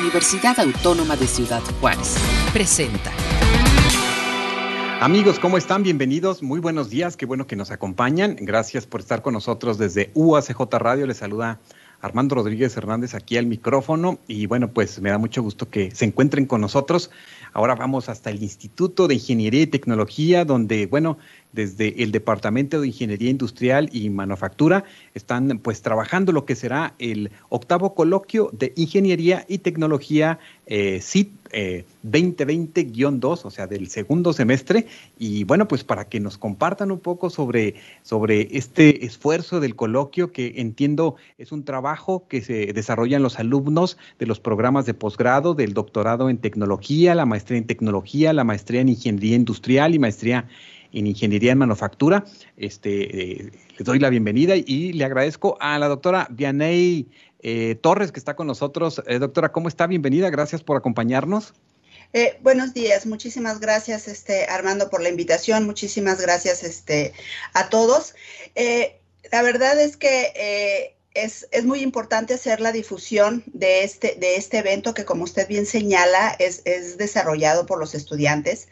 Universidad Autónoma de Ciudad Juárez. Presenta. Amigos, ¿cómo están? Bienvenidos. Muy buenos días. Qué bueno que nos acompañan. Gracias por estar con nosotros desde UACJ Radio. Les saluda Armando Rodríguez Hernández aquí al micrófono. Y bueno, pues me da mucho gusto que se encuentren con nosotros. Ahora vamos hasta el Instituto de Ingeniería y Tecnología, donde, bueno, desde el Departamento de Ingeniería Industrial y Manufactura están pues trabajando lo que será el octavo coloquio de Ingeniería y Tecnología eh, CIT 2020-2, eh, o sea, del segundo semestre. Y bueno, pues para que nos compartan un poco sobre, sobre este esfuerzo del coloquio, que entiendo es un trabajo que se desarrollan los alumnos de los programas de posgrado, del doctorado en tecnología, la maestría en tecnología, la maestría en ingeniería industrial y maestría en Ingeniería en Manufactura. Este, eh, les doy la bienvenida y le agradezco a la doctora Vianey eh, Torres que está con nosotros. Eh, doctora, ¿cómo está? Bienvenida, gracias por acompañarnos. buenos días, muchísimas gracias este, Armando por la invitación, muchísimas gracias este, a todos. la verdad es que es, muy importante hacer la difusión de este, de este evento que, como usted bien señala, es, es, desarrollado por los estudiantes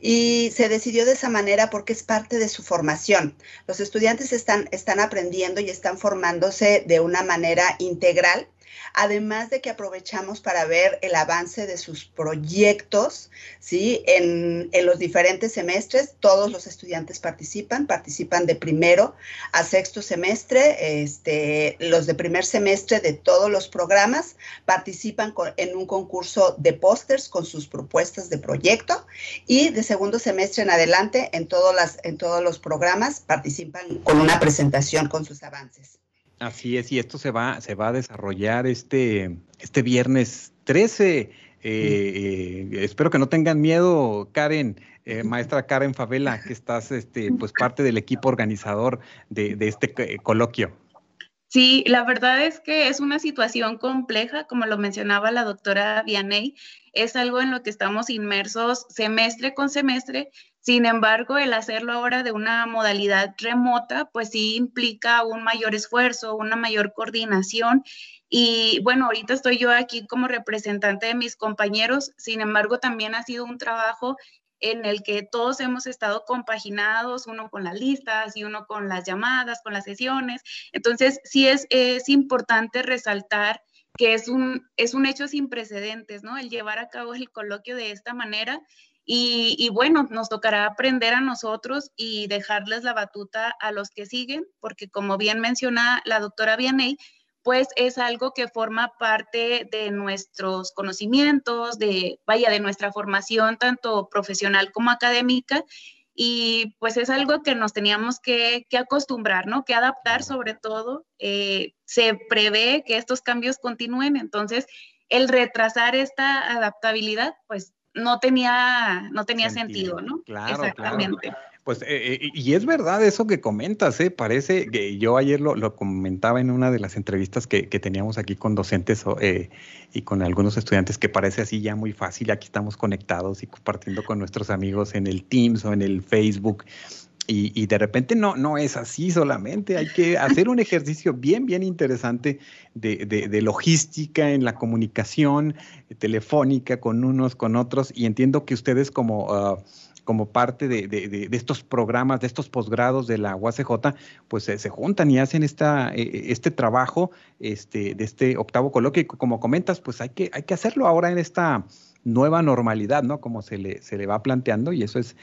y se decidió de esa manera porque es parte de su formación. Los estudiantes están, están aprendiendo y están formándose de una manera integral además de que aprovechamos para ver el avance de sus proyectos, ¿sí? En, los diferentes semestres, todos los estudiantes participan, participan de primero a sexto semestre, este, los de primer semestre de todos los programas participan en un concurso de pósters con sus propuestas de proyecto y de segundo semestre en adelante en, las, en todos los programas participan con una presentación con sus avances. Así es, y esto se va, se va a desarrollar este, este viernes 13. Eh, eh, espero que no tengan miedo, Karen, eh, maestra Karen Favela, que estás este, pues parte del equipo organizador de, este coloquio. Sí, la verdad es que es una situación compleja, como lo mencionaba la doctora Vianey, es algo en lo que estamos inmersos semestre con semestre sin embargo, el hacerlo ahora de una modalidad remota, pues sí implica un mayor esfuerzo, una mayor coordinación. Y bueno, ahorita estoy yo aquí como representante de mis compañeros, sin embargo, también ha sido un trabajo en el que todos hemos estado compaginados, uno con las listas y uno con las llamadas, con las sesiones. Entonces, sí es, es importante resaltar que es un, es un hecho sin precedentes, ¿no? El llevar a cabo el coloquio de esta manera y, bueno, nos tocará aprender a nosotros y dejarles la batuta a los que siguen, porque como bien menciona la doctora Vianey, pues es algo que forma parte de nuestros conocimientos, de, vaya, de nuestra formación tanto profesional como académica, y pues es algo que nos teníamos que, acostumbrar, ¿no? Que adaptar sobre todo. Eh, se prevé que estos cambios continúen, entonces el retrasar esta adaptabilidad, pues no tenía, no tenía sentido, ¿no? Claro, Exactamente. Pues, eh, eh, y es verdad eso que comentas, ¿eh? Parece que yo ayer lo, comentaba en una de las entrevistas que, teníamos aquí con docentes eh, y con algunos estudiantes, que parece así ya muy fácil. Aquí estamos conectados y compartiendo con nuestros amigos en el Teams o en el Facebook. Y, de repente no, no es así solamente, hay que hacer un ejercicio bien, bien interesante de, logística en la comunicación telefónica con unos, con otros, y entiendo que ustedes como... Ah, como parte de, estos programas, de estos posgrados de la UACJ, pues se juntan y hacen esta, e, e, este trabajo este, de este octavo coloquio. Y como comentas, pues hay que, hay que hacerlo ahora en esta nueva normalidad, ¿no? Como se le, se le va planteando y eso es,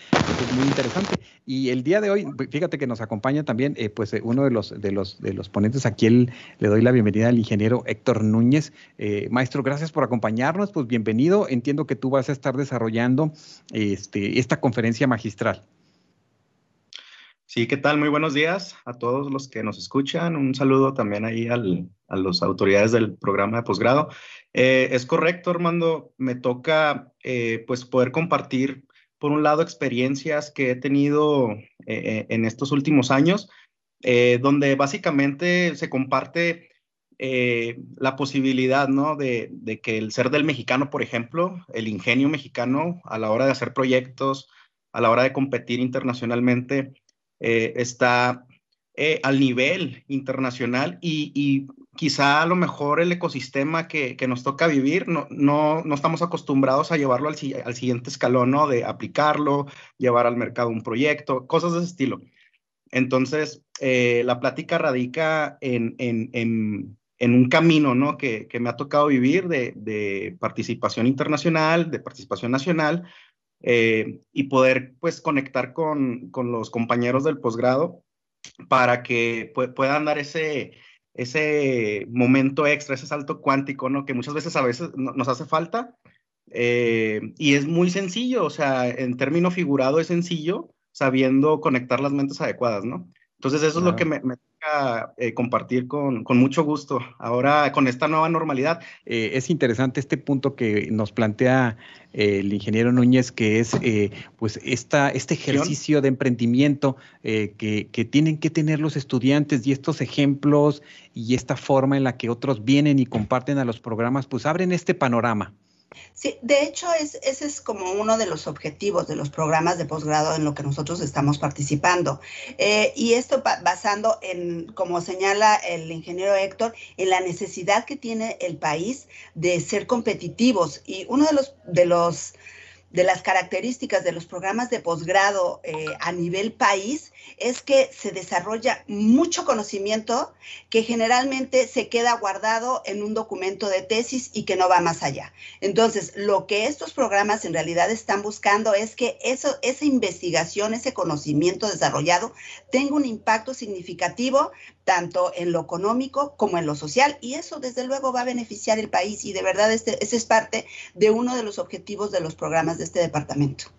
muy interesante. Y el día de hoy, fíjate que nos acompaña también, eh, pues eh, uno de los, de los, de los ponentes aquí, le doy la bienvenida al ingeniero Héctor Núñez. Eh, maestro, gracias por acompañarnos, pues bienvenido. Entiendo que tú vas a estar desarrollando este, esta conferencia magistral. Sí, ¿qué tal? Muy buenos días a todos los que nos escuchan. Un saludo también ahí al, a las autoridades del programa de posgrado. Eh, es correcto, Armando. Me toca eh, pues poder compartir, por un lado, experiencias que he tenido eh, en estos últimos años, donde básicamente se comparte la posibilidad, ¿no? De, de, que el ser del mexicano, por ejemplo, el ingenio mexicano a la hora de hacer proyectos, a la hora de competir internacionalmente, está al nivel internacional y, y quizá a lo mejor el ecosistema que, nos toca vivir, no, no, estamos acostumbrados a llevarlo al, siguiente escalón, ¿no? De aplicarlo, llevar al mercado un proyecto, cosas de ese estilo. Entonces, eh, la plática radica en, un camino, ¿no? Que, me ha tocado vivir de, participación internacional, de participación nacional, eh, y poder, pues, conectar con, con los compañeros del posgrado para que puedan dar ese ese momento extra, ese salto cuántico, ¿no? Que muchas veces a veces nos hace falta. Eh, y es muy sencillo, o sea, en término figurado es sencillo, sabiendo conectar las mentes adecuadas, ¿no? Entonces eso es lo que me, me eh, compartir con, con, mucho gusto ahora con esta nueva normalidad. Eh, es interesante este punto que nos plantea eh, el ingeniero Núñez, que es pues esta, este ejercicio de emprendimiento que, que, tienen que tener los estudiantes y estos ejemplos y esta forma en la que otros vienen y comparten a los programas, pues abren este panorama. Sí, de hecho, es, ese es como uno de los objetivos de los programas de posgrado en lo que nosotros estamos participando. Eh, y esto basando en, como señala el ingeniero Héctor, en la necesidad que tiene el país de ser competitivos. Y uno de los, de los de las características de los programas de posgrado eh, a nivel país es que se desarrolla mucho conocimiento que generalmente se queda guardado en un documento de tesis y que no va más allá. Entonces, lo que estos programas en realidad están buscando es que eso, esa investigación, ese conocimiento desarrollado tenga un impacto significativo tanto en lo económico como en lo social, y eso desde luego va a beneficiar el país y de verdad este, ese es parte de uno de los objetivos de los programas de este departamento.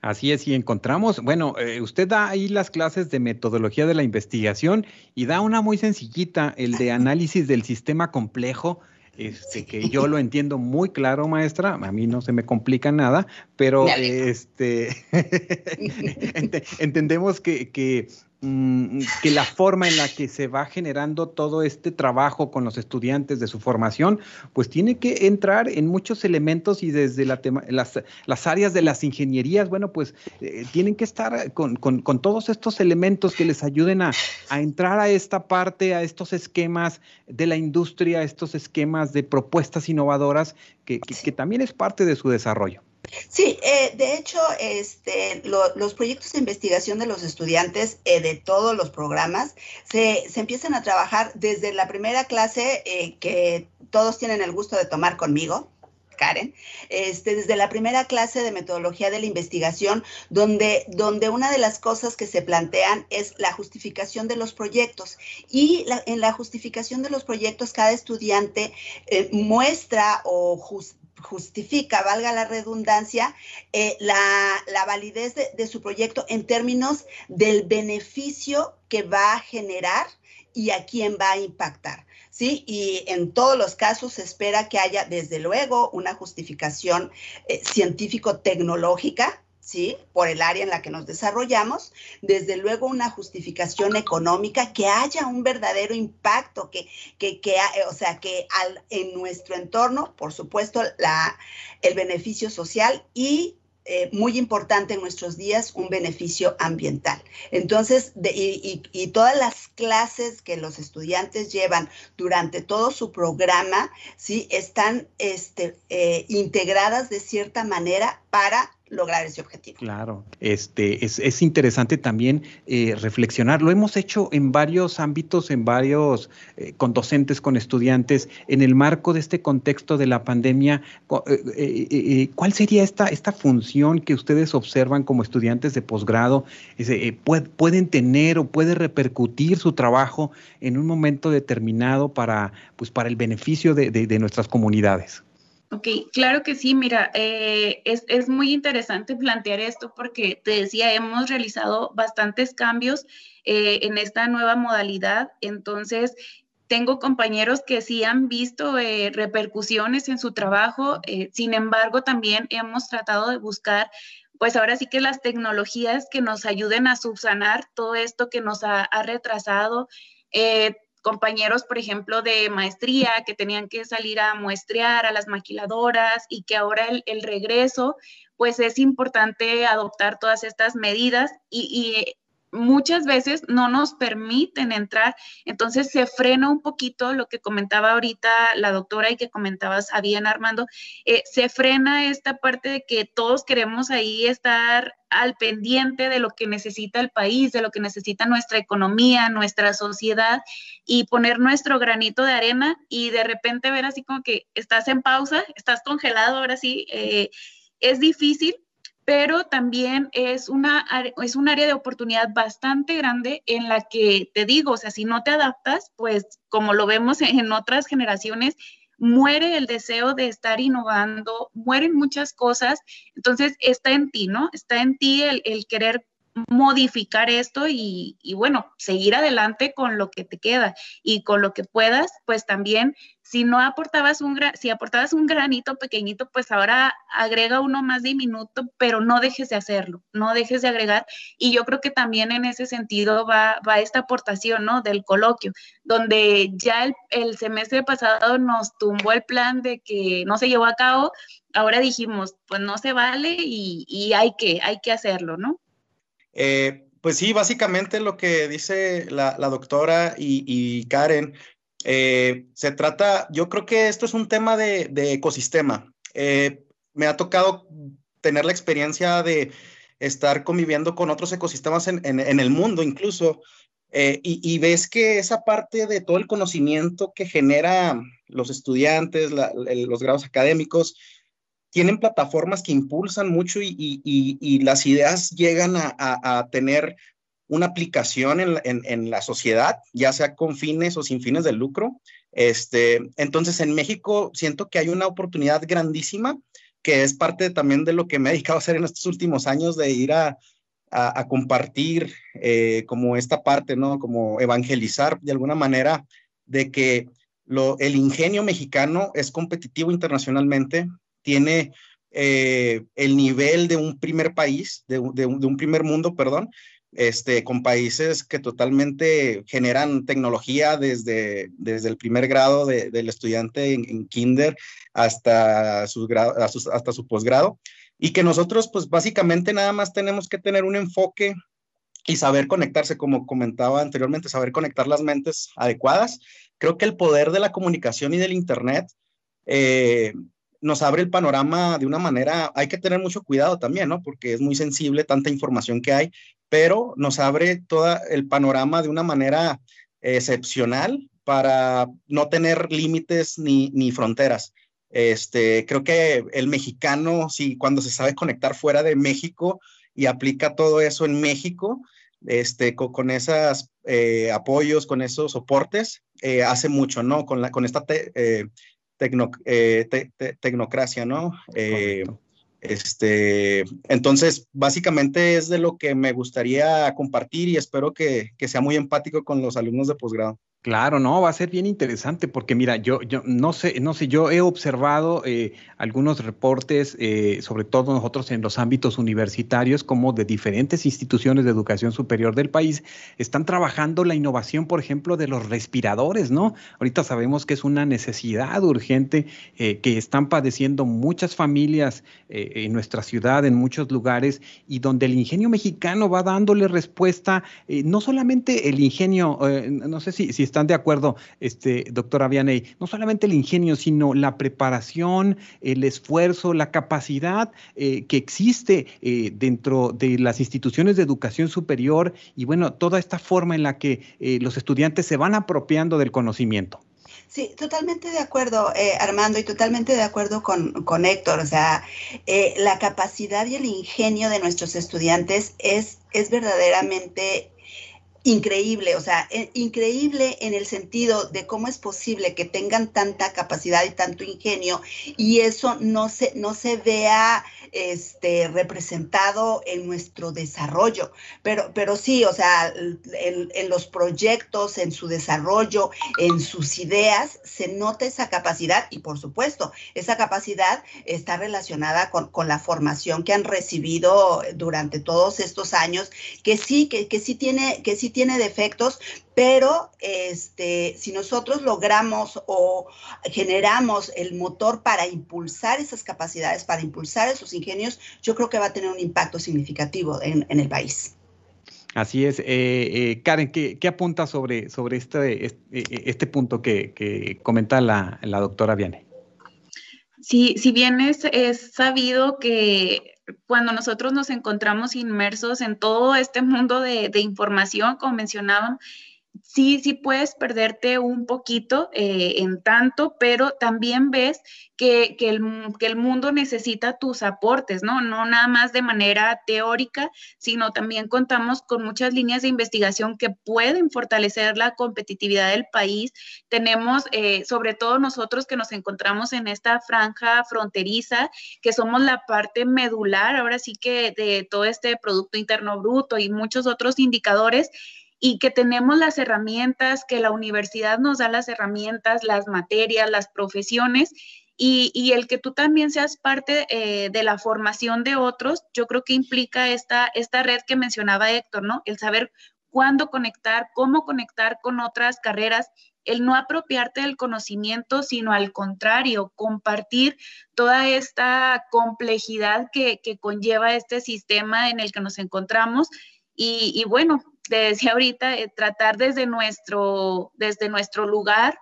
Así es, y encontramos, bueno, eh, usted da ahí las clases de metodología de la investigación y da una muy sencillita, el de análisis del sistema complejo, este, que yo lo entiendo muy claro, maestra, a mí no se me complica nada, pero este, entendemos que, que Mm, que la forma en la que se va generando todo este trabajo con los estudiantes de su formación, pues tiene que entrar en muchos elementos y desde la las, las, áreas de las ingenierías, bueno, pues eh, tienen que estar con, todos estos elementos que les ayuden a, entrar a esta parte, a estos esquemas de la industria, estos esquemas de propuestas innovadoras, que también es parte de su desarrollo. Sí, eh, de hecho, este, los proyectos de investigación de los estudiantes eh, de todos los programas se, empiezan a trabajar desde la primera clase eh, que todos tienen el gusto de tomar conmigo, Karen, este, desde la primera clase de metodología de la investigación, donde, donde una de las cosas que se plantean es la justificación de los proyectos. Y en la justificación de los proyectos, cada estudiante muestra o justifica justifica, valga la redundancia, eh, la, validez de, su proyecto en términos del beneficio que va a generar y a quién va a impactar. ¿sí? Y en todos los casos se espera que haya, desde luego, una justificación eh, científico-tecnológica ¿sí? Por el área en la que nos desarrollamos, desde luego una justificación económica, que haya un verdadero impacto, que, que, que o sea, que al, en nuestro entorno, por supuesto, la, el beneficio social y eh, muy importante en nuestros días, un beneficio ambiental. Entonces, y, y, todas las clases que los estudiantes llevan durante todo su programa, ¿sí? Están este, eh, integradas de cierta manera para lograr ese objetivo. Claro, este, es, interesante también eh, reflexionar. Lo hemos hecho en varios ámbitos, en varios, eh, con docentes, con estudiantes, en el marco de este contexto de la pandemia. Eh, ¿Cuál sería esta, esta función que ustedes observan como estudiantes de posgrado? ¿Pueden tener o puede repercutir su trabajo en un momento determinado para, pues, para el beneficio de nuestras comunidades? Ok, claro que sí, mira, eh, es, muy interesante plantear esto porque te decía, hemos realizado bastantes cambios eh, en esta nueva modalidad, entonces tengo compañeros que sí han visto eh, repercusiones en su trabajo, sin embargo también hemos tratado de buscar pues ahora sí que las tecnologías que nos ayuden a subsanar todo esto que nos ha, ha retrasado compañeros, por ejemplo, de maestría que tenían que salir a muestrear a las maquiladoras y que ahora el, regreso, pues es importante adoptar todas estas medidas y, muchas veces no nos permiten entrar, entonces se frena un poquito lo que comentaba ahorita la doctora y que comentabas bien Armando, eh, se frena esta parte de que todos queremos ahí estar al pendiente de lo que necesita el país, de lo que necesita nuestra economía, nuestra sociedad y poner nuestro granito de arena y de repente ver así como que estás en pausa, estás congelado ahora sí, eh, es difícil, pero también es, una, es un área de oportunidad bastante grande en la que te digo, o sea, si no te adaptas, pues como lo vemos en otras generaciones, muere el deseo de estar innovando, mueren muchas cosas, entonces está en ti, ¿no? Está en ti el, el querer modificar esto y, bueno, seguir adelante con lo que te queda y con lo que puedas, pues también si no aportabas un si aportabas un granito pequeñito, pues ahora agrega uno más diminuto, pero no dejes de hacerlo, no dejes de agregar. Y yo creo que también en ese sentido va, va esta aportación, ¿no? Del coloquio, donde ya el, el semestre pasado nos tumbó el plan de que no se llevó a cabo, ahora dijimos, pues no se vale y, y hay que, hay que hacerlo, ¿no? Eh, pues sí, básicamente lo que dice la, doctora y, Karen, eh, se trata, yo creo que esto es un tema de, ecosistema. Eh, me ha tocado tener la experiencia de estar conviviendo con otros ecosistemas en, el mundo incluso, y, ves que esa parte de todo el conocimiento que genera los estudiantes, los grados académicos, tienen plataformas que impulsan mucho y, las ideas llegan a, tener una aplicación en, la sociedad, ya sea con fines o sin fines de lucro. Este, entonces, en México siento que hay una oportunidad grandísima, que es parte también de lo que me he dedicado a hacer en estos últimos años, de ir a, compartir eh, como esta parte, ¿no? Como evangelizar de alguna manera de que lo, el ingenio mexicano es competitivo internacionalmente, tiene eh, el nivel de un primer país, de, un primer mundo, perdón, este, con países que totalmente generan tecnología desde, desde el primer grado del estudiante en, kinder hasta su, hasta su posgrado, y que nosotros pues básicamente nada más tenemos que tener un enfoque y saber conectarse, como comentaba anteriormente, saber conectar las mentes adecuadas. Creo que el poder de la comunicación y del Internet eh, nos abre el panorama de una manera, hay que tener mucho cuidado también, ¿no? Porque es muy sensible tanta información que hay, pero nos abre todo el panorama de una manera excepcional para no tener límites ni, ni fronteras. Este, creo que el mexicano, sí, cuando se sabe conectar fuera de México y aplica todo eso en México, este, con, esos eh, apoyos, con esos soportes, eh, hace mucho, ¿no? Con, la, con esta eh, eh, tecnocracia, ¿no? Este, entonces, básicamente es de lo que me gustaría compartir y espero que, que sea muy empático con los alumnos de posgrado. Claro, no, va a ser bien interesante porque mira, yo, no sé, no sé, yo he observado eh, algunos reportes, eh, sobre todo nosotros en los ámbitos universitarios, como de diferentes instituciones de educación superior del país, están trabajando la innovación, por ejemplo, de los respiradores, ¿no? Ahorita sabemos que es una necesidad urgente eh, que están padeciendo muchas familias en nuestra ciudad, en muchos lugares, y donde el ingenio mexicano va dándole respuesta, no solamente el ingenio, no sé si, si está están de acuerdo, este, doctora Vianey, no solamente el ingenio, sino la preparación, el esfuerzo, la capacidad eh, que existe eh, dentro de las instituciones de educación superior y bueno, toda esta forma en la que eh, los estudiantes se van apropiando del conocimiento. Sí, totalmente de acuerdo, Armando, y totalmente de acuerdo con, con Héctor. O sea, la capacidad y el ingenio de nuestros estudiantes es, es verdaderamente increíble, o sea, eh, increíble en el sentido de cómo es posible que tengan tanta capacidad y tanto ingenio y eso no se, no se vea este, representado en nuestro desarrollo. Pero, pero sí, o sea, en, los proyectos, en su desarrollo, en sus ideas, se nota esa capacidad y por supuesto, esa capacidad está relacionada con, la formación que han recibido durante todos estos años, que sí, que, que sí tiene, que sí tiene defectos, pero este, si nosotros logramos o generamos el motor para impulsar esas capacidades, para impulsar esos ingenios, yo creo que va a tener un impacto significativo en, el país. Así es. Eh, eh, Karen, ¿qué, apunta sobre, sobre este, este, este punto que, comenta la, doctora Viane? Sí, si bien es, sabido que cuando nosotros nos encontramos inmersos en todo este mundo de, de información, como mencionaban, sí, sí puedes perderte un poquito eh, en tanto, pero también ves que, que, el, mundo necesita tus aportes, ¿no? No nada más de manera teórica, sino también contamos con muchas líneas de investigación que pueden fortalecer la competitividad del país. Tenemos, eh, sobre todo nosotros que nos encontramos en esta franja fronteriza, que somos la parte medular, ahora sí que de todo este Producto Interno Bruto y muchos otros indicadores y que tenemos las herramientas, que la universidad nos da las herramientas, las materias, las profesiones y, el que tú también seas parte eh, de la formación de otros, yo creo que implica esta, esta red que mencionaba Héctor, ¿no? El saber cuándo conectar, cómo conectar con otras carreras, el no apropiarte del conocimiento, sino al contrario, compartir toda esta complejidad que, conlleva este sistema en el que nos encontramos. Y bueno, te decía ahorita, eh, tratar desde nuestro, desde nuestro lugar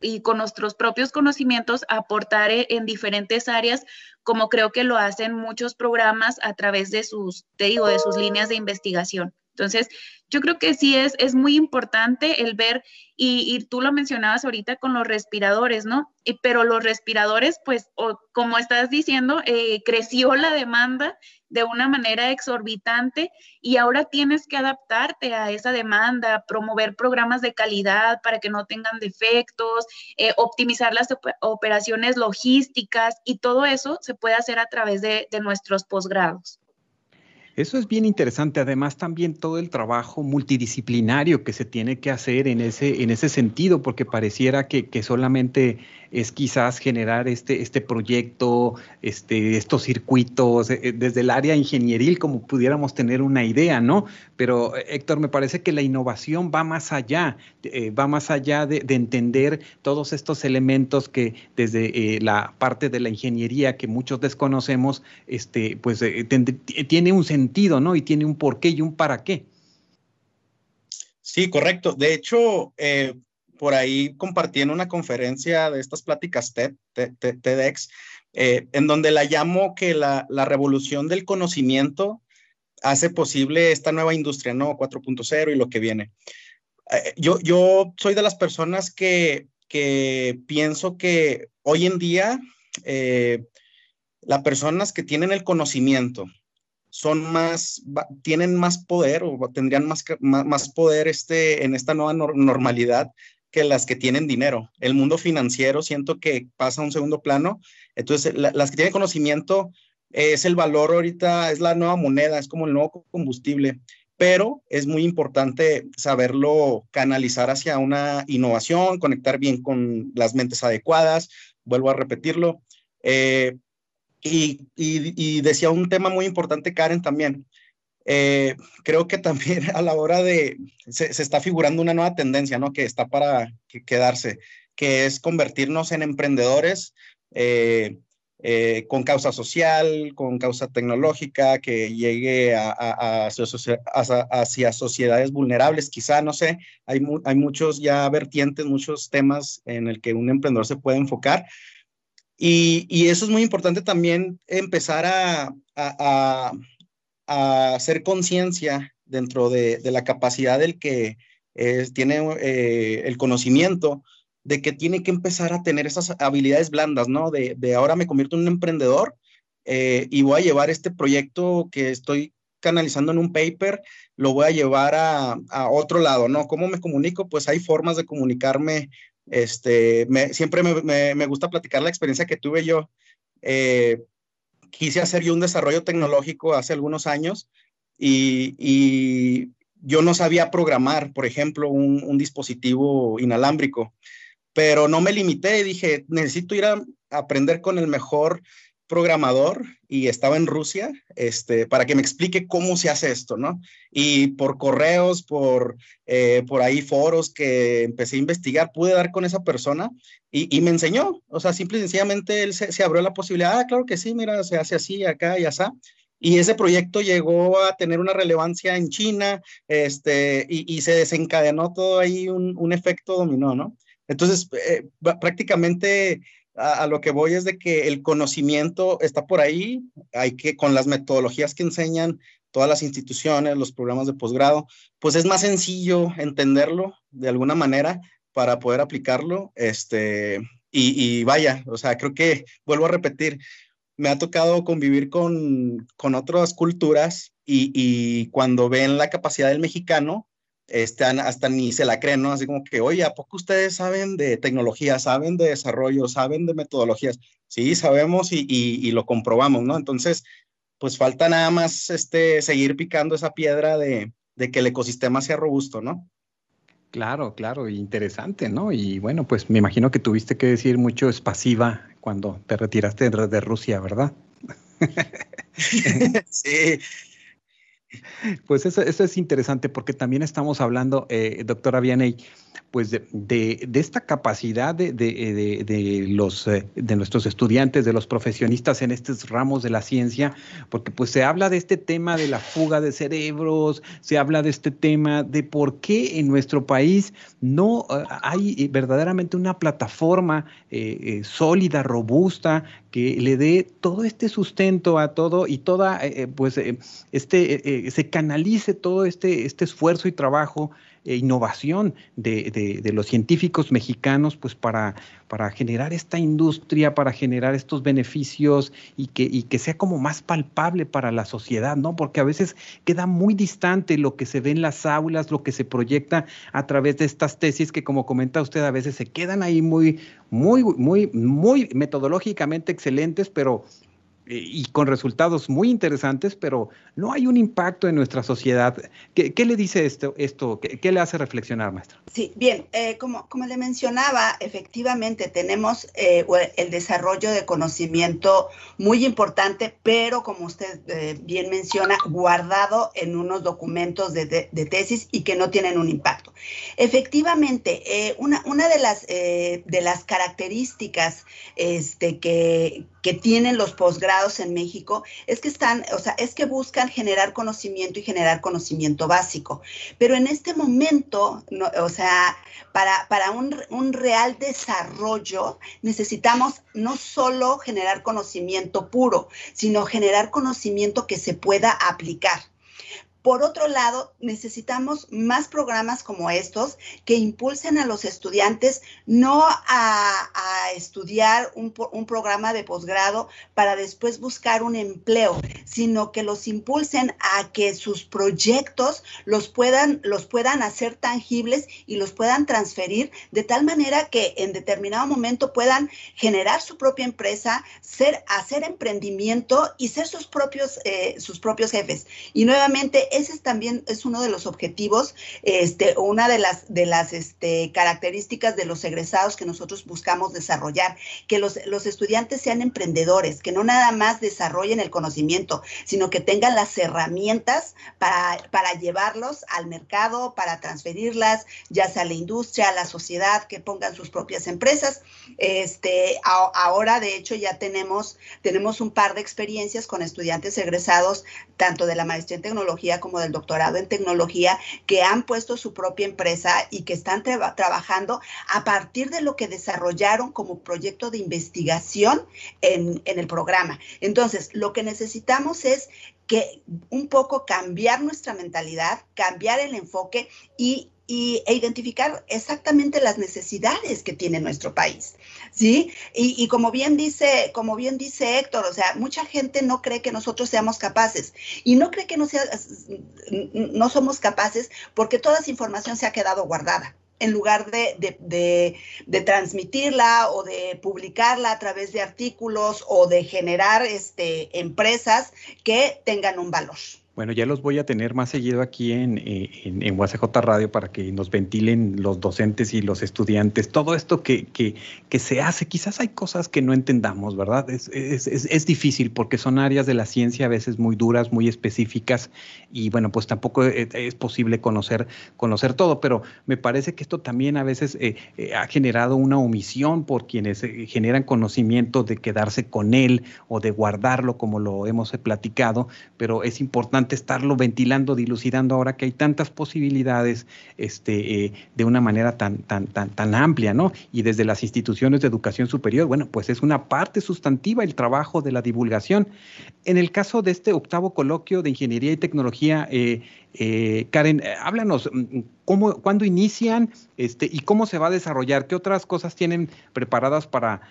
y con nuestros propios conocimientos aportar eh, en diferentes áreas, como creo que lo hacen muchos programas a través de sus, te digo, de sus líneas de investigación. Entonces, yo creo que sí es, es muy importante el ver, y, tú lo mencionabas ahorita con los respiradores, ¿no? pero los respiradores, pues, como estás diciendo, eh, creció la demanda de una manera exorbitante y ahora tienes que adaptarte a esa demanda, promover programas de calidad para que no tengan defectos, eh, optimizar las operaciones logísticas y todo eso se puede hacer a través de nuestros posgrados. Eso es bien interesante. Además, también todo el trabajo multidisciplinario que se tiene que hacer en ese, en ese sentido, porque pareciera que, que solamente es quizás generar este, este proyecto, este, estos circuitos, eh, desde el área ingenieril, como pudiéramos tener una idea, ¿no? Pero Héctor, me parece que la innovación va más allá, eh, va más allá de, entender todos estos elementos que desde eh, la parte de la ingeniería que muchos desconocemos, este, pues tiene un sentido, ¿no? Y tiene un porqué y un para qué. Sí, correcto. De hecho, por ahí compartí en una conferencia de estas pláticas TEDx, eh, en donde la llamo que la, revolución del conocimiento hace posible esta nueva industria, ¿no? 4.0 y lo que viene. Eh, yo, yo soy de las personas que, que pienso que hoy en día eh, las personas que tienen el conocimiento son más, tienen más poder o tendrían más, más, poder este, en esta nueva normalidad que las que tienen dinero. El mundo financiero siento que pasa a un segundo plano. Entonces, las que tienen conocimiento es el valor ahorita, es la nueva moneda, es como el nuevo combustible, pero es muy importante saberlo canalizar hacia una innovación, conectar bien con las mentes adecuadas, vuelvo a repetirlo. Eh, y, y, decía un tema muy importante, Karen, también. Eh, creo que también a la hora de, se, está figurando una nueva tendencia, ¿no? Que está para quedarse, que es convertirnos en emprendedores eh, eh, con causa social, con causa tecnológica, que llegue a, hacia sociedades vulnerables, quizá, no sé, hay, hay muchos ya vertientes, muchos temas en el que un emprendedor se puede enfocar. Y, y eso es muy importante también empezar a, a hacer conciencia dentro de, la capacidad del que tiene eh, el conocimiento de que tiene que empezar a tener esas habilidades blandas, ¿no? De, ahora me convierto en un emprendedor eh, y voy a llevar este proyecto que estoy canalizando en un paper, lo voy a llevar a, otro lado, ¿no? ¿Cómo me comunico? Pues hay formas de comunicarme. Este, siempre me, gusta platicar la experiencia que tuve yo. Eh, quise hacer yo un desarrollo tecnológico hace algunos años y, yo no sabía programar, por ejemplo, un, dispositivo inalámbrico, pero no me limité, dije, necesito ir a aprender con el mejor programador y estaba en Rusia, este, para que me explique cómo se hace esto, ¿no? Y por correos, por, eh, por ahí foros que empecé a investigar, pude dar con esa persona y, me enseñó, o sea, simple y sencillamente él se, abrió la posibilidad, ah, claro que sí, mira, se hace así, acá y así. Y ese proyecto llegó a tener una relevancia en China, este, y, se desencadenó todo ahí un, efecto dominó, ¿no? Entonces, eh, prácticamente a, lo que voy es de que el conocimiento está por ahí, hay que, con las metodologías que enseñan todas las instituciones, los programas de posgrado, pues es más sencillo entenderlo de alguna manera para poder aplicarlo, este, y, y vaya, o sea, creo que vuelvo a repetir, me ha tocado convivir con, con otras culturas y, y, cuando ven la capacidad del mexicano, este, hasta ni se la creen, ¿no? Así como que, oye, ¿a poco ustedes saben de tecnología, saben de desarrollo, saben de metodologías? Sí, sabemos y, y, y lo comprobamos, ¿no? Entonces, pues falta nada más este, seguir picando esa piedra de, de que el ecosistema sea robusto, ¿no? Claro, claro, interesante, ¿no? Y bueno, pues me imagino que tuviste que decir mucho es pasiva cuando te retiraste de, Rusia, ¿verdad? sí. Pues eso, eso, es interesante porque también estamos hablando, eh, doctora Vianey, pues de, esta capacidad de, los, eh, de nuestros estudiantes, de los profesionistas en estos ramos de la ciencia, porque pues se habla de este tema de la fuga de cerebros, se habla de este tema de por qué en nuestro país no eh, hay verdaderamente una plataforma eh, sólida, robusta, que le dé todo este sustento a todo y toda, pues, este, se canalice todo este, este esfuerzo y trabajo innovación de, los científicos mexicanos, pues para, para generar esta industria, para generar estos beneficios y que, y que sea como más palpable para la sociedad, ¿no? Porque a veces queda muy distante lo que se ve en las aulas, lo que se proyecta a través de estas tesis que, como comenta usted, a veces se quedan ahí muy, muy, muy, muy metodológicamente excelentes, pero y con resultados muy interesantes, pero no hay un impacto en nuestra sociedad. ¿Qué, qué le dice esto? esto ¿Qué, le hace reflexionar, maestra? Sí, bien, eh, como, como le mencionaba, efectivamente tenemos eh, el desarrollo de conocimiento muy importante, pero como usted eh, bien menciona, guardado en unos documentos de, de, tesis y que no tienen un impacto. Efectivamente, una, una de, las, de las características este, que, que tienen los posgrados en México es que están, o sea, es que buscan generar conocimiento y generar conocimiento básico. Pero en este momento, o sea, para, para un, un real desarrollo necesitamos no solo generar conocimiento puro, sino generar conocimiento que se pueda aplicar. Por otro lado, necesitamos más programas como estos que impulsen a los estudiantes no a, estudiar un, programa de posgrado para después buscar un empleo, sino que los impulsen a que sus proyectos los puedan, los puedan hacer tangibles y los puedan transferir de tal manera que en determinado momento puedan generar su propia empresa, ser, hacer emprendimiento y ser sus propios, eh, sus propios jefes. Y nuevamente, ese también es uno de los objetivos, este, una de las, de las este, características de los egresados que nosotros buscamos desarrollar, que los, los estudiantes sean emprendedores, que no nada más desarrollen el conocimiento, sino que tengan las herramientas para, para llevarlos al mercado, para transferirlas, ya sea a la industria, a la sociedad, que pongan sus propias empresas. Este, ahora, de hecho, ya tenemos, tenemos un par de experiencias con estudiantes egresados, tanto de la maestría en tecnología como del doctorado en tecnología que han puesto su propia empresa y que están trabajando a partir de lo que desarrollaron como proyecto de investigación en, en el programa. Entonces, lo que necesitamos es que un poco cambiar nuestra mentalidad, cambiar el enfoque y y, e identificar exactamente las necesidades que tiene nuestro país, ¿sí? Y, como bien dice, como bien dice Héctor, o sea, mucha gente no cree que nosotros seamos capaces y no cree que no, sea, no somos capaces porque toda esa información se ha quedado guardada en lugar de, de, de, transmitirla o de publicarla a través de artículos o de generar este, empresas que tengan un valor. Bueno, ya los voy a tener más seguido aquí en, eh, en, en UACJ Radio para que nos ventilen los docentes y los estudiantes. Todo esto que, que, que se hace, quizás hay cosas que no entendamos, ¿verdad? Es, es, es, es, difícil porque son áreas de la ciencia a veces muy duras, muy específicas y bueno, pues tampoco es, posible conocer, conocer todo, pero me parece que esto también a veces eh, eh, ha generado una omisión por quienes generan conocimiento de quedarse con él o de guardarlo como lo hemos platicado, pero es importante estarlo ventilando, dilucidando ahora que hay tantas posibilidades este, eh, de una manera tan, tan, tan, tan amplia, ¿no? Y desde las instituciones de educación superior, bueno, pues es una parte sustantiva el trabajo de la divulgación. En el caso de este octavo coloquio de Ingeniería y Tecnología, eh, eh, Karen, háblanos, mm, ¿cómo, ¿cuándo inician este, y cómo se va a desarrollar? ¿Qué otras cosas tienen preparadas para,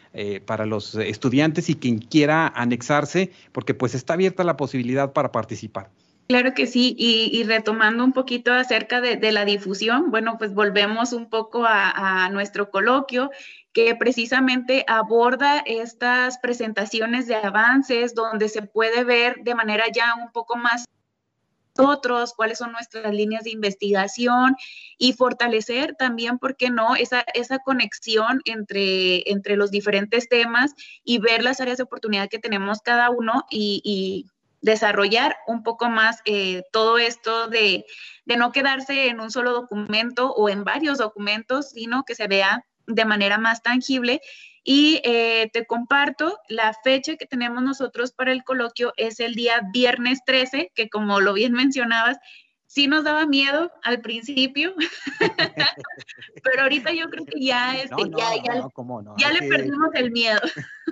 para los estudiantes y quien quiera anexarse? Porque pues está abierta la posibilidad para participar. Claro que sí, y, retomando un poquito acerca de, la difusión, bueno, pues volvemos un poco a, nuestro coloquio que precisamente aborda estas presentaciones de avances donde se puede ver de manera ya un poco más nosotros, cuáles son nuestras líneas de investigación y fortalecer también, ¿por qué no?, esa, esa conexión entre, entre los diferentes temas y ver las áreas de oportunidad que tenemos cada uno y desarrollar un poco más eh, todo esto de, no quedarse en un solo documento o en varios documentos, sino que se vea de manera más tangible. Y eh, te comparto, la fecha que tenemos nosotros para el coloquio es el día viernes 13, que como lo bien mencionabas, sí nos daba miedo al principio, pero ahorita yo creo que ya, este, ya, le perdimos el miedo.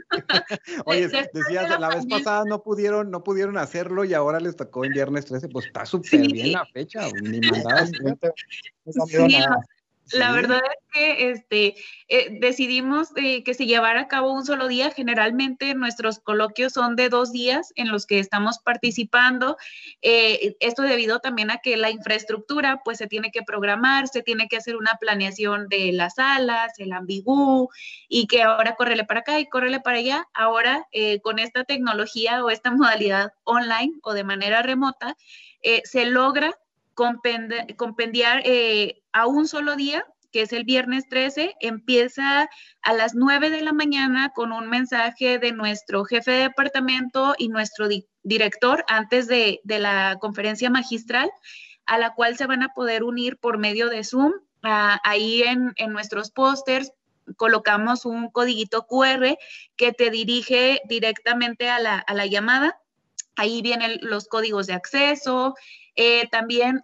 Oye, decías, la, vez pasada no pudieron, no pudieron hacerlo y ahora les tocó en viernes 13, pues está súper bien la fecha, ni mandadas. sí, la verdad es que este, eh, decidimos eh, que se llevara a cabo un solo día. Generalmente nuestros coloquios son de dos días en los que estamos participando. Eh, esto debido también a que la infraestructura pues se tiene que programar, se tiene que hacer una planeación de las salas, el ambigú y que ahora córrele para acá y córrele para allá. Ahora con esta tecnología o esta modalidad online o de manera remota, se logra compendiar eh, a un solo día, que es el viernes 13, empieza a las 9 de la mañana con un mensaje de nuestro jefe de departamento y nuestro director antes de, la conferencia magistral, a la cual se van a poder unir por medio de Zoom. Ah, ahí en, nuestros pósters colocamos un codiguito QR que te dirige directamente a la, a la llamada. Ahí vienen los códigos de acceso, eh, también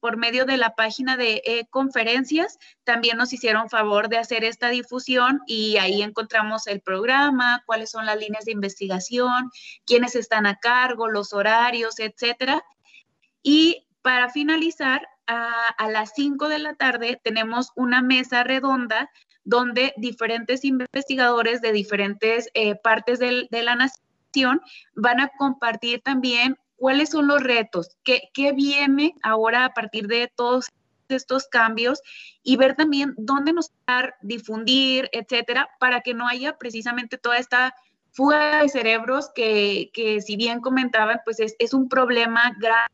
por medio de la página de conferencias, también nos hicieron favor de hacer esta difusión y ahí encontramos el programa, cuáles son las líneas de investigación, quiénes están a cargo, los horarios, etcétera. Y para finalizar, a, las 5 de la tarde tenemos una mesa redonda donde diferentes investigadores de diferentes eh, partes de la nación van a compartir también cuáles son los retos, qué, qué viene ahora a partir de todos estos cambios y ver también dónde nos dar, difundir, etcétera, para que no haya precisamente toda esta fuga de cerebros que, que si bien comentaban, pues es, es un problema grave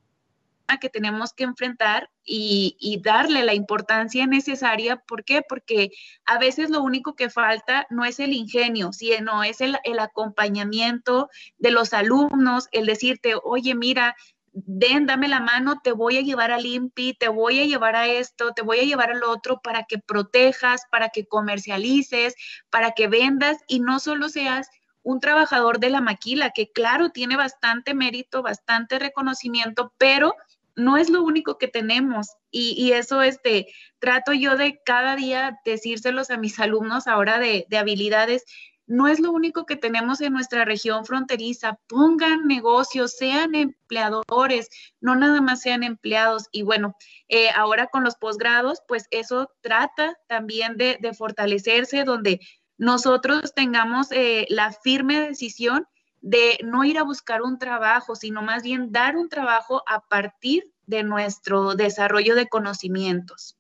que tenemos que enfrentar y, darle la importancia necesaria. ¿Por qué? Porque a veces lo único que falta no es el ingenio, sino es el, acompañamiento de los alumnos, el decirte, oye, mira, den, dame la mano, te voy a llevar al INPI, te voy a llevar a esto, te voy a llevar al otro para que protejas, para que comercialices, para que vendas y no solo seas un trabajador de la maquila, que claro, tiene bastante mérito, bastante reconocimiento, pero no es lo único que tenemos y, eso este, trato yo de cada día decírselos a mis alumnos ahora de, habilidades. No es lo único que tenemos en nuestra región fronteriza. Pongan negocios, sean empleadores, no nada más sean empleados. Y bueno, eh, ahora con los posgrados, pues eso trata también de, fortalecerse, donde nosotros tengamos eh, la firme decisión de no ir a buscar un trabajo, sino más bien dar un trabajo a partir de nuestro desarrollo de conocimientos.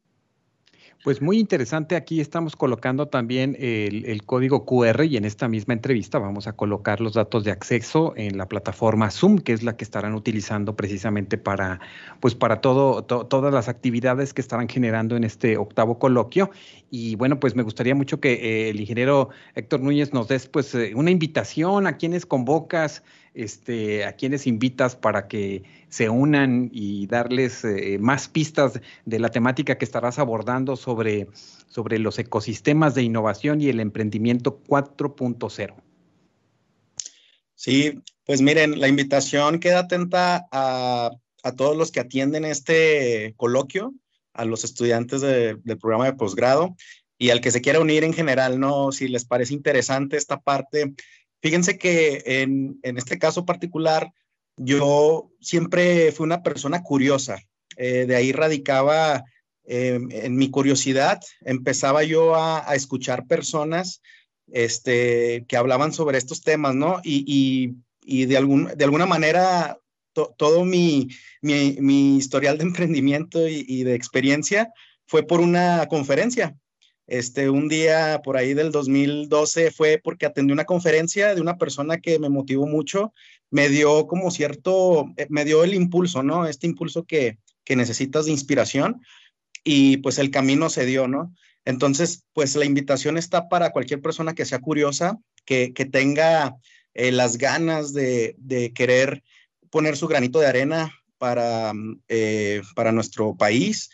Pues muy interesante, aquí estamos colocando también el, código QR y en esta misma entrevista vamos a colocar los datos de acceso en la plataforma Zoom, que es la que estarán utilizando precisamente para, pues para todo, todas las actividades que estarán generando en este octavo coloquio. Y bueno, pues me gustaría mucho que eh, el ingeniero Héctor Núñez nos des pues eh, una invitación a quienes convocas, este, a quienes invitas para que se unan y darles eh, más pistas de la temática que estarás abordando sobre, sobre los ecosistemas de innovación y el emprendimiento 4.0. Sí, pues miren, la invitación queda atenta a, todos los que atienden este coloquio, a los estudiantes del programa de posgrado y al que se quiera unir en general, ¿no? Si les parece interesante esta parte, Fíjense que en, este caso particular, yo siempre fui una persona curiosa. Eh, de ahí radicaba em, en mi curiosidad. Empezaba yo a, escuchar personas este, que hablaban sobre estos temas, ¿no? Y, de, algún, de alguna manera todo mi, mi, historial de emprendimiento y, y, de experiencia fue por una conferencia. Este, un día por ahí del 2012 fue porque atendí una conferencia de una persona que me motivó mucho, me dio como cierto, eh, me dio el impulso, ¿no? Este impulso que, que necesitas de inspiración y pues el camino se dio, ¿no? Entonces, pues la invitación está para cualquier persona que sea curiosa, que, que tenga eh, las ganas de, de, querer poner su granito de arena para, eh, para nuestro país,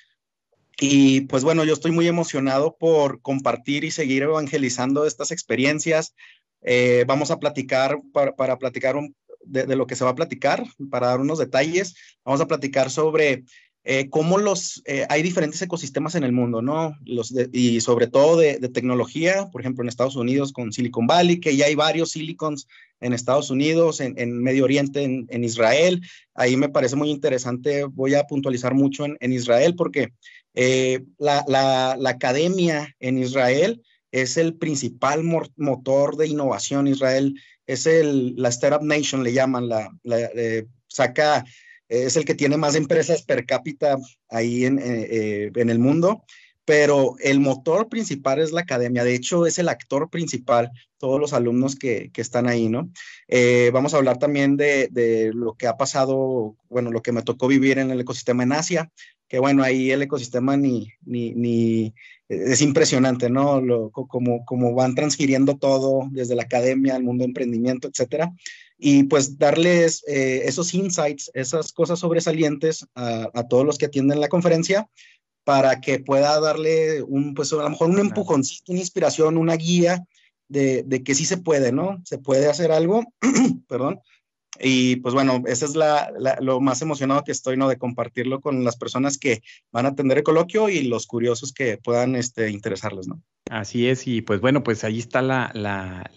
y pues bueno, yo estoy muy emocionado por compartir y seguir evangelizando estas experiencias. Eh, vamos a platicar, para, platicar de, lo que se va a platicar, para dar unos detalles, vamos a platicar sobre eh, cómo los, eh, hay diferentes ecosistemas en el mundo, ¿no? Los y sobre todo de, tecnología, por ejemplo, en Estados Unidos con Silicon Valley, que ya hay varios silicons en Estados Unidos, en, Medio Oriente, en, Israel. Ahí me parece muy interesante, voy a puntualizar mucho en, en Israel porque eh, la, academia en Israel es el principal motor de innovación. Israel es el, la Startup Nation, le llaman, la, eh, saca, es el que tiene más empresas per cápita ahí en, eh, en el mundo pero el motor principal es la academia. De hecho, es el actor principal, todos los alumnos que, están ahí, ¿no? Eh, vamos a hablar también de, lo que ha pasado, bueno, lo que me tocó vivir en el ecosistema en Asia, que bueno, ahí el ecosistema ni, ni, es impresionante, ¿no? Lo, como, como van transfiriendo todo desde la academia al mundo de emprendimiento, etcétera. Y pues darles eh, esos insights, esas cosas sobresalientes a todos los que atienden la conferencia para que pueda darle un, pues a lo mejor un empujoncito, una inspiración, una guía de, de, que sí se puede, ¿no? Se puede hacer algo, perdón. Y pues bueno, ese es la, lo más emocionado que estoy, ¿no? De compartirlo con las personas que van a atender el coloquio y los curiosos que puedan este, interesarles, ¿no? Así es, y pues bueno, pues ahí está la,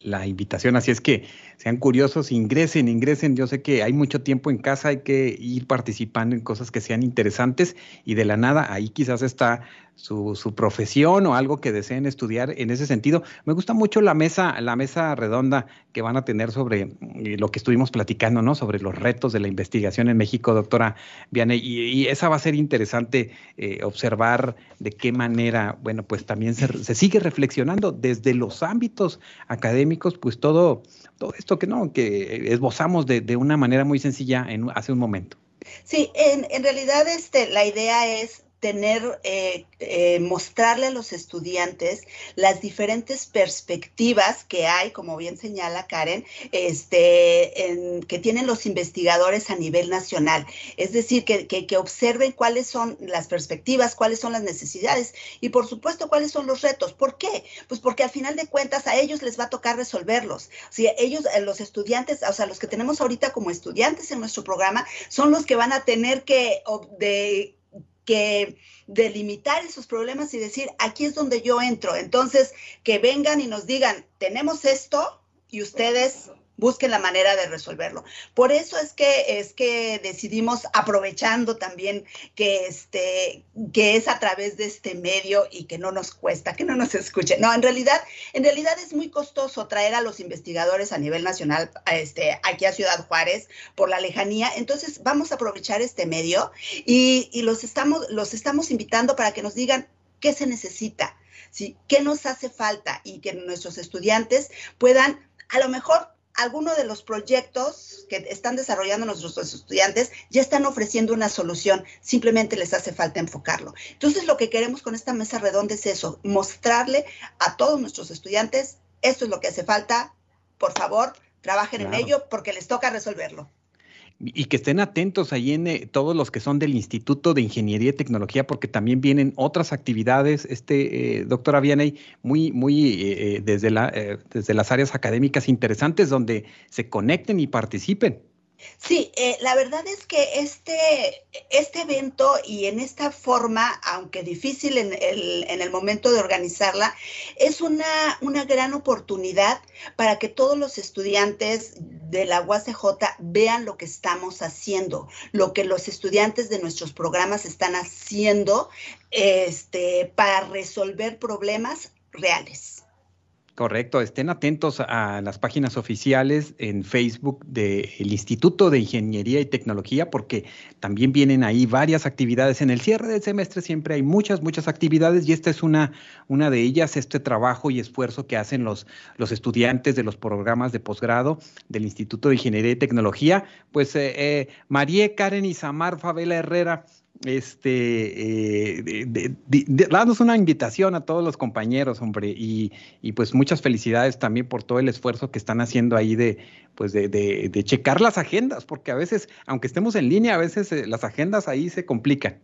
la, invitación. Así es que sean curiosos, ingresen, ingresen. Yo sé que hay mucho tiempo en casa, hay que ir participando en cosas que sean interesantes y de la nada ahí quizás está su, su, profesión o algo que deseen estudiar en ese sentido. Me gusta mucho la mesa, la mesa redonda que van a tener sobre eh, lo que estuvimos platicando, ¿no? Sobre los retos de la investigación en México, doctora Viane. Y, esa va a ser interesante eh, observar de qué manera, bueno, pues también se, se, sigue reflexionando desde los ámbitos académicos, pues todo, todo esto que no, que esbozamos de, de una manera muy sencilla en, hace un momento. Sí, en, en realidad este, la idea es tener, eh, eh, mostrarle a los estudiantes las diferentes perspectivas que hay, como bien señala Karen, este, que tienen los investigadores a nivel nacional. Es decir, que, que, observen cuáles son las perspectivas, cuáles son las necesidades y, por supuesto, cuáles son los retos. ¿Por qué? Pues porque al final de cuentas a ellos les va a tocar resolverlos. Si ellos, eh, los estudiantes, o sea, los que tenemos ahorita como estudiantes en nuestro programa, son los que van a tener que de, que delimitar esos problemas y decir, aquí es donde yo entro. Entonces, que vengan y nos digan, tenemos esto y ustedes busquen la manera de resolverlo. Por eso es que es que decidimos aprovechando también que este que es a través de este medio y que no nos cuesta, que no nos escuche. No, en realidad en realidad es muy costoso traer a los investigadores a nivel nacional este aquí a Ciudad Juárez por la lejanía. Entonces, vamos a aprovechar este medio y, y los estamos los estamos invitando para que nos digan qué se necesita, ¿sí? qué nos hace falta y que nuestros estudiantes puedan a lo mejor algunos de los proyectos que están desarrollando nuestros estudiantes ya están ofreciendo una solución, simplemente les hace falta enfocarlo. Entonces, lo que queremos con esta mesa redonda es eso, mostrarle a todos nuestros estudiantes, esto es lo que hace falta, por favor, trabajen en ello porque les toca resolverlo. Y que estén atentos ahí en eh, todos los que son del Instituto de Ingeniería y Tecnología, porque también vienen otras actividades, este, eh, doctora muy, muy eh, desde, la, desde las áreas académicas interesantes donde se conecten y participen. Sí, eh, la verdad es que este, este evento y en esta forma, aunque difícil en el, en el momento de organizarla, es una, una, gran oportunidad para que todos los estudiantes de la UACJ vean lo que estamos haciendo, lo que los estudiantes de nuestros programas están haciendo este, para resolver problemas reales. Correcto, estén atentos a las páginas oficiales en Facebook del Instituto de Ingeniería y Tecnología porque también vienen ahí varias actividades. En el cierre del semestre siempre hay muchas, muchas actividades y esta es una, una de ellas, este trabajo y esfuerzo que hacen los, los estudiantes de los programas de posgrado del Instituto de Ingeniería y Tecnología. Pues eh, eh María Karen Isamar Favela Herrera, este, eh, una invitación a todos los compañeros, hombre, y, pues muchas felicidades también por todo el esfuerzo que están haciendo ahí de, pues de, checar las agendas, porque a veces, aunque estemos en línea, a veces eh, las agendas ahí se complican.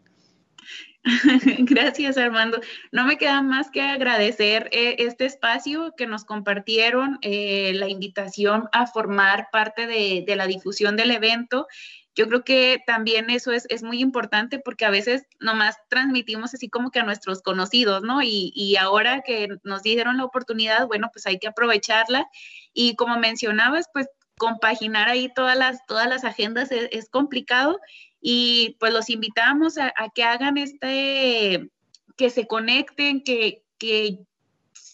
Gracias, Armando. No me queda más que agradecer eh, este espacio que nos compartieron, la invitación a formar parte de, de la difusión del evento yo creo que también eso es, es, muy importante porque a veces nomás transmitimos así como que a nuestros conocidos, ¿no? Y, y, ahora que nos dieron la oportunidad, bueno, pues hay que aprovecharla. Y como mencionabas, pues compaginar ahí todas las, todas las agendas es, es complicado y pues los invitamos a, a, que hagan este, que se conecten, que, que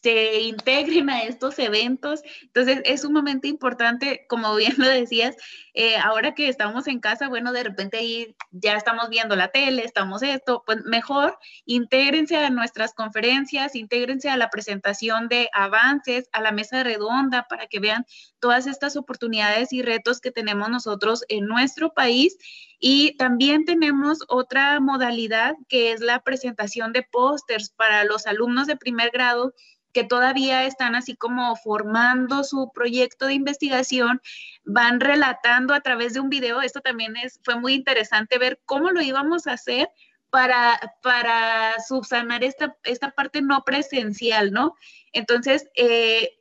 se integren a estos eventos. Entonces, es un momento importante, como bien lo decías, eh, ahora que estamos en casa, bueno, de repente ahí ya estamos viendo la tele, estamos esto, pues mejor intégrense a nuestras conferencias, intégrense a la presentación de avances, a la mesa redonda, para que vean todas estas oportunidades y retos que tenemos nosotros en nuestro país. Y también tenemos otra modalidad que es la presentación de pósters para los alumnos de primer grado que todavía están así como formando su proyecto de investigación, van relatando a través de un video. Esto también es, fue muy interesante ver cómo lo íbamos a hacer para, para subsanar esta, esta parte no presencial, ¿no? Entonces, eh,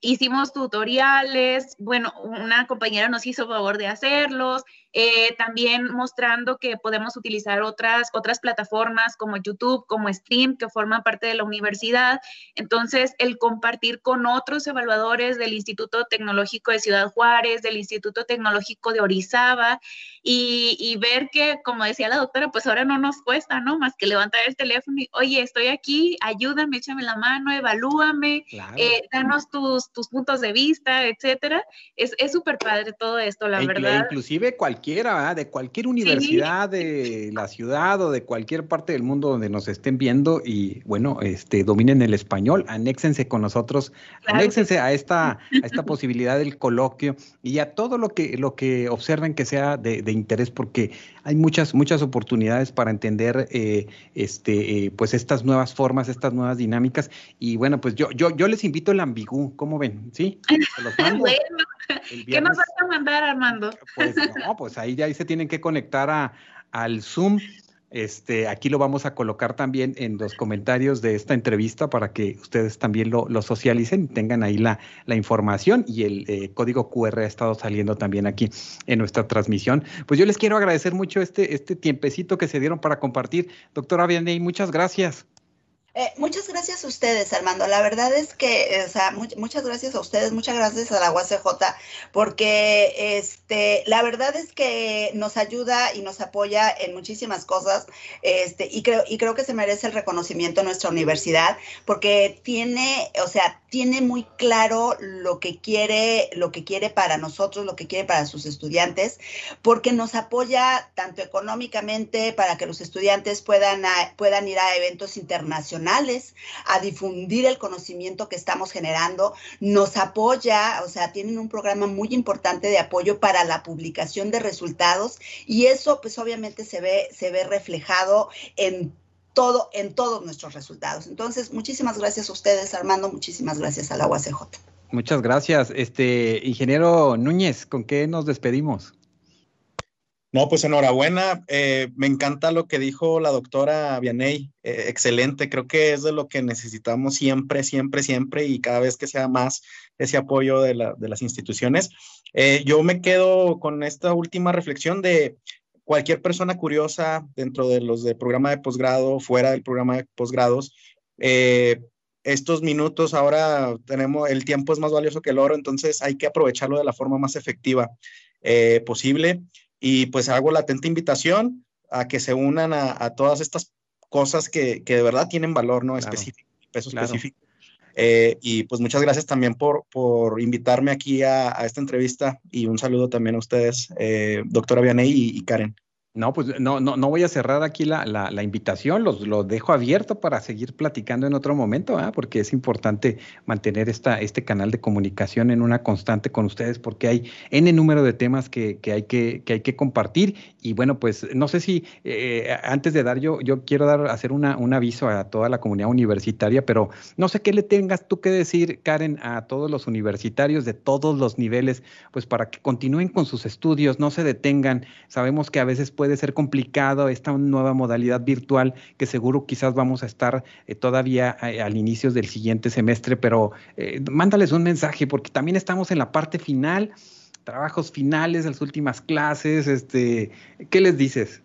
hicimos tutoriales, bueno, una compañera nos hizo favor de hacerlos, eh, también mostrando que podemos utilizar otras, otras plataformas como YouTube, como Stream, que forman parte de la universidad. Entonces, el compartir con otros evaluadores del Instituto Tecnológico de Ciudad Juárez, del Instituto Tecnológico de Orizaba, y, ver que, como decía la doctora, pues ahora no nos cuesta, ¿no? Más que levantar el teléfono y, oye, estoy aquí, ayúdame, échame la mano, evalúame, eh, danos tus, tus puntos de vista, etcétera. Es súper padre todo esto, la e verdad. Inclusive cualquier cualquiera, de cualquier universidad de la ciudad o de cualquier parte del mundo donde nos estén viendo y bueno, este dominen el español, anéxense con nosotros, anéxense a esta, a esta posibilidad del coloquio y a todo lo que, lo que observen que sea de, interés, porque hay muchas, muchas oportunidades para entender eh, este, eh, pues estas nuevas formas, estas nuevas dinámicas. Y bueno, pues yo, yo, yo les invito el ambigú, ¿cómo ven? ¿Sí? ¿Qué nos vas a mandar, Armando? Pues no, pues ahí ya ahí se tienen que conectar a, al Zoom. Este, aquí lo vamos a colocar también en los comentarios de esta entrevista para que ustedes también lo, lo socialicen, tengan ahí la, la información y el eh, código QR ha estado saliendo también aquí en nuestra transmisión. Pues yo les quiero agradecer mucho este, este tiempecito que se dieron para compartir. Doctora Vianney, muchas gracias. Eh, muchas gracias a ustedes, Armando. La verdad es que, o sea, muchas gracias a ustedes, muchas gracias a la UACJ, porque este, la verdad es que nos ayuda y nos apoya en muchísimas cosas, este, y creo, y creo que se merece el reconocimiento nuestra universidad, porque tiene, o sea, tiene muy claro lo que quiere, lo que quiere para nosotros, lo que quiere para sus estudiantes, porque nos apoya tanto económicamente para que los estudiantes puedan, puedan ir a eventos internacionales a difundir el conocimiento que estamos generando, nos apoya, o sea, tienen un programa muy importante de apoyo para la publicación de resultados y eso pues obviamente se ve, se ve reflejado en todo, en todos nuestros resultados. Entonces, muchísimas gracias a ustedes, Armando, muchísimas gracias a la UACJ. Muchas gracias. Este, ingeniero Núñez, ¿con qué nos despedimos? No, pues enhorabuena. Eh, me encanta lo que dijo la doctora Vianey. Eh, excelente. Creo que es de lo que necesitamos siempre, siempre, siempre y cada vez que sea más ese apoyo de, las instituciones. Eh, yo me quedo con esta última reflexión de cualquier persona curiosa dentro de los del programa de posgrado, fuera del programa de posgrados. estos minutos ahora tenemos, el tiempo es más valioso que el oro, entonces hay que aprovecharlo de la forma más efectiva posible. Y pues hago la atenta invitación a que se unan a, todas estas cosas que, de verdad tienen valor, ¿no? Específico, peso específico. Eh, y pues muchas gracias también por, por invitarme aquí a, esta entrevista y un saludo también a ustedes, eh, doctora Vianey y Karen. No, pues no, no, no voy a cerrar aquí la, la, invitación, los, lo dejo abierto para seguir platicando en otro momento, ¿eh? porque es importante mantener esta, este canal de comunicación en una constante con ustedes, porque hay N número de temas que, que hay, que, que hay que compartir. Y bueno, pues no sé si eh, antes de dar yo, yo quiero dar, hacer una, un aviso a toda la comunidad universitaria, pero no sé qué le tengas tú que decir, Karen, a todos los universitarios de todos los niveles, pues para que continúen con sus estudios, no se detengan. Sabemos que a veces puede ser complicado esta nueva modalidad virtual que seguro quizás vamos a estar eh, todavía eh, al inicio del siguiente semestre, pero eh, mándales un mensaje porque también estamos en la parte final, trabajos finales, las últimas clases, este, ¿qué les dices?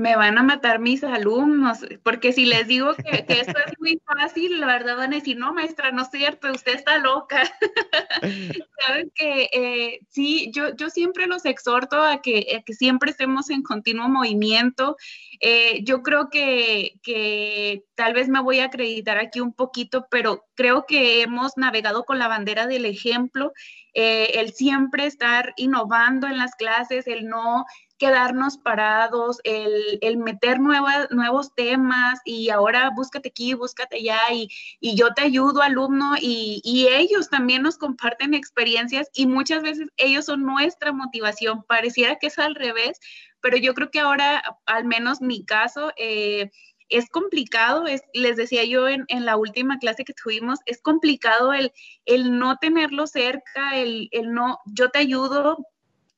Me van a matar mis alumnos, porque si les digo que, esto es muy fácil, la verdad van a decir, no, maestra, no es cierto, usted está loca. Saben que eh, sí, yo, yo siempre los exhorto a que, que siempre estemos en continuo movimiento. Eh, yo creo que, que tal vez me voy a acreditar aquí un poquito, pero creo que hemos navegado con la bandera del ejemplo, eh, el siempre estar innovando en las clases, el no quedarnos parados, el, el meter nuevos temas y ahora búscate aquí, búscate allá y, y yo te ayudo, alumno, y, y, ellos también nos comparten experiencias y muchas veces ellos son nuestra motivación. Pareciera que es al revés, pero yo creo que ahora, al menos mi caso, eh, es complicado, es, les decía yo en, la última clase que tuvimos, es complicado el, el no tenerlo cerca, el, el no, yo te ayudo,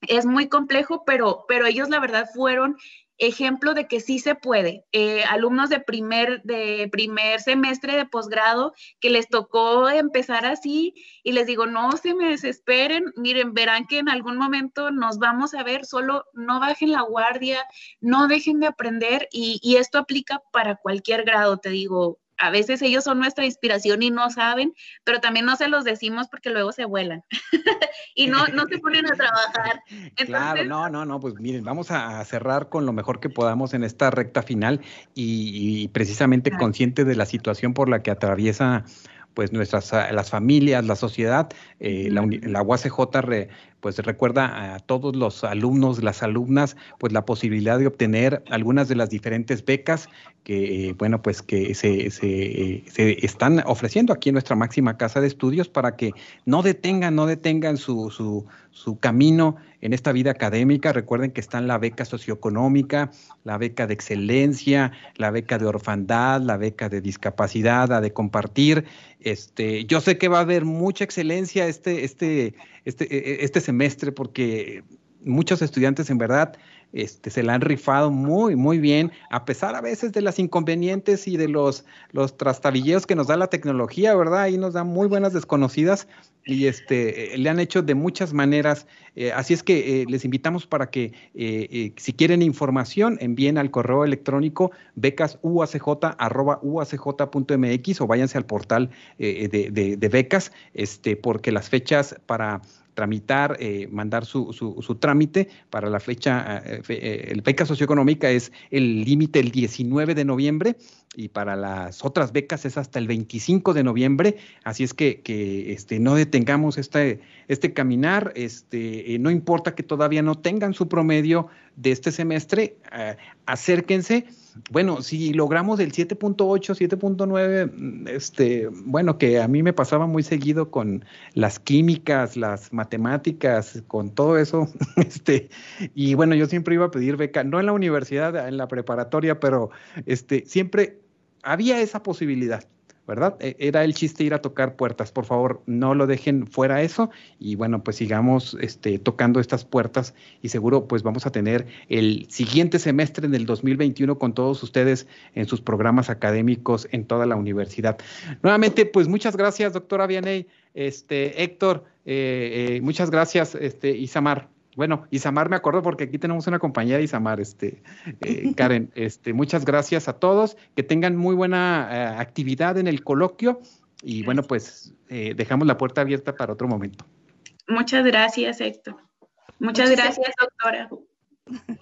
es muy complejo, pero, pero ellos la verdad fueron ejemplo de que sí se puede. Eh, alumnos de primer, de primer semestre de posgrado que les tocó empezar así y les digo, no se me desesperen, miren, verán que en algún momento nos vamos a ver, solo no bajen la guardia, no dejen de aprender y, y esto aplica para cualquier grado, te digo, a veces ellos son nuestra inspiración y no saben, pero también no se los decimos porque luego se vuelan y no, no se ponen a trabajar. claro, no, no, no, pues miren, vamos a cerrar con lo mejor que podamos en esta recta final y, precisamente consciente de la situación por la que atraviesa pues nuestras las familias, la sociedad, eh, la, la UACJ pues recuerda a todos los alumnos, las alumnas, pues la posibilidad de obtener algunas de las diferentes becas que, eh, bueno, pues que se, se, se, están ofreciendo aquí en nuestra máxima casa de estudios para que no detengan, no detengan su, su, su camino en esta vida académica. Recuerden que están la beca socioeconómica, la beca de excelencia, la beca de orfandad, la beca de discapacidad, la de compartir. Este, yo sé que va a haber mucha excelencia este, este, este, e, e, este semestre porque muchos estudiantes en verdad este, se la han rifado muy, muy bien, a pesar a veces de las inconvenientes y de los, los trastabilleos que nos da la tecnología, ¿verdad? Ahí nos dan muy buenas desconocidas y este, le han hecho de muchas maneras. Eh, así es que eh, les invitamos para que eh, si quieren información, envíen al correo electrónico becasuacj.mx o váyanse al portal de, de, becas, este, porque las fechas para tramitar, eh, mandar su, su, trámite para la fecha, eh, eh, el beca socioeconómica es el límite el 19 de noviembre y para las otras becas es hasta el 25 de noviembre, así es que, que este, no detengamos este, este caminar, este, no importa que todavía no tengan su promedio de este semestre, acérquense. Bueno, si logramos el 7.8, 7.9, este, bueno, que a mí me pasaba muy seguido con las químicas, las matemáticas, con todo eso, este, y bueno, yo siempre iba a pedir beca, no en la universidad, en la preparatoria, pero este, siempre había esa posibilidad. ¿verdad? E, era el chiste ir a tocar puertas. Por favor, no lo dejen fuera eso y bueno, pues sigamos este, tocando estas puertas y seguro pues vamos a tener el siguiente semestre en el 2021 con todos ustedes en sus programas académicos en toda la universidad. Nuevamente, pues muchas gracias, doctora Vianey, este, Héctor, eh, eh, muchas gracias, este, Isamar. Bueno, Isamar me acuerdo porque aquí tenemos una compañera Isamar, este, eh, Karen, este, muchas gracias a todos, que tengan muy buena eh, actividad en el coloquio y bueno, pues eh, dejamos la puerta abierta para otro momento. Muchas gracias, Héctor. Muchas gracias, doctora.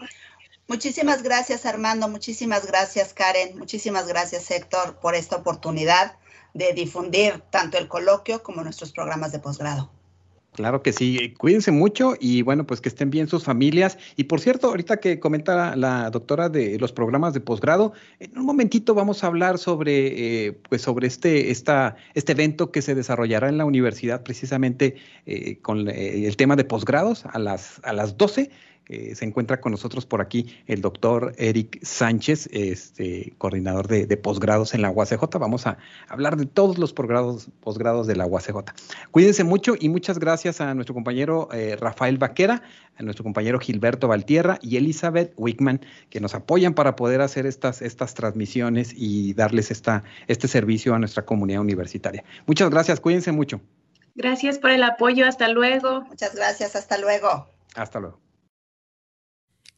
Muchísimas gracias, Armando. Muchísimas gracias, Karen. Muchísimas gracias, Héctor, por esta oportunidad de difundir tanto el coloquio como nuestros programas de posgrado. Claro que sí, cuídense mucho y bueno, pues que estén bien sus familias. Y por cierto, ahorita que comenta la doctora de los programas de posgrado, en un momentito vamos a hablar sobre, eh, pues sobre este, esta, este evento que se desarrollará en la universidad precisamente eh, con eh, el tema de posgrados a las, a las 12 eh, se encuentra con nosotros por aquí el doctor Eric Sánchez, este, coordinador de, posgrados en la UACJ. Vamos a hablar de todos los posgrados, posgrados de la UACJ. Cuídense mucho y muchas gracias a nuestro compañero eh, Rafael Vaquera, a nuestro compañero Gilberto Valtierra y Elizabeth Wickman, que nos apoyan para poder hacer estas, estas transmisiones y darles esta, este servicio a nuestra comunidad universitaria. Muchas gracias, cuídense mucho. Gracias por el apoyo, hasta luego. Muchas gracias, hasta luego. Hasta luego.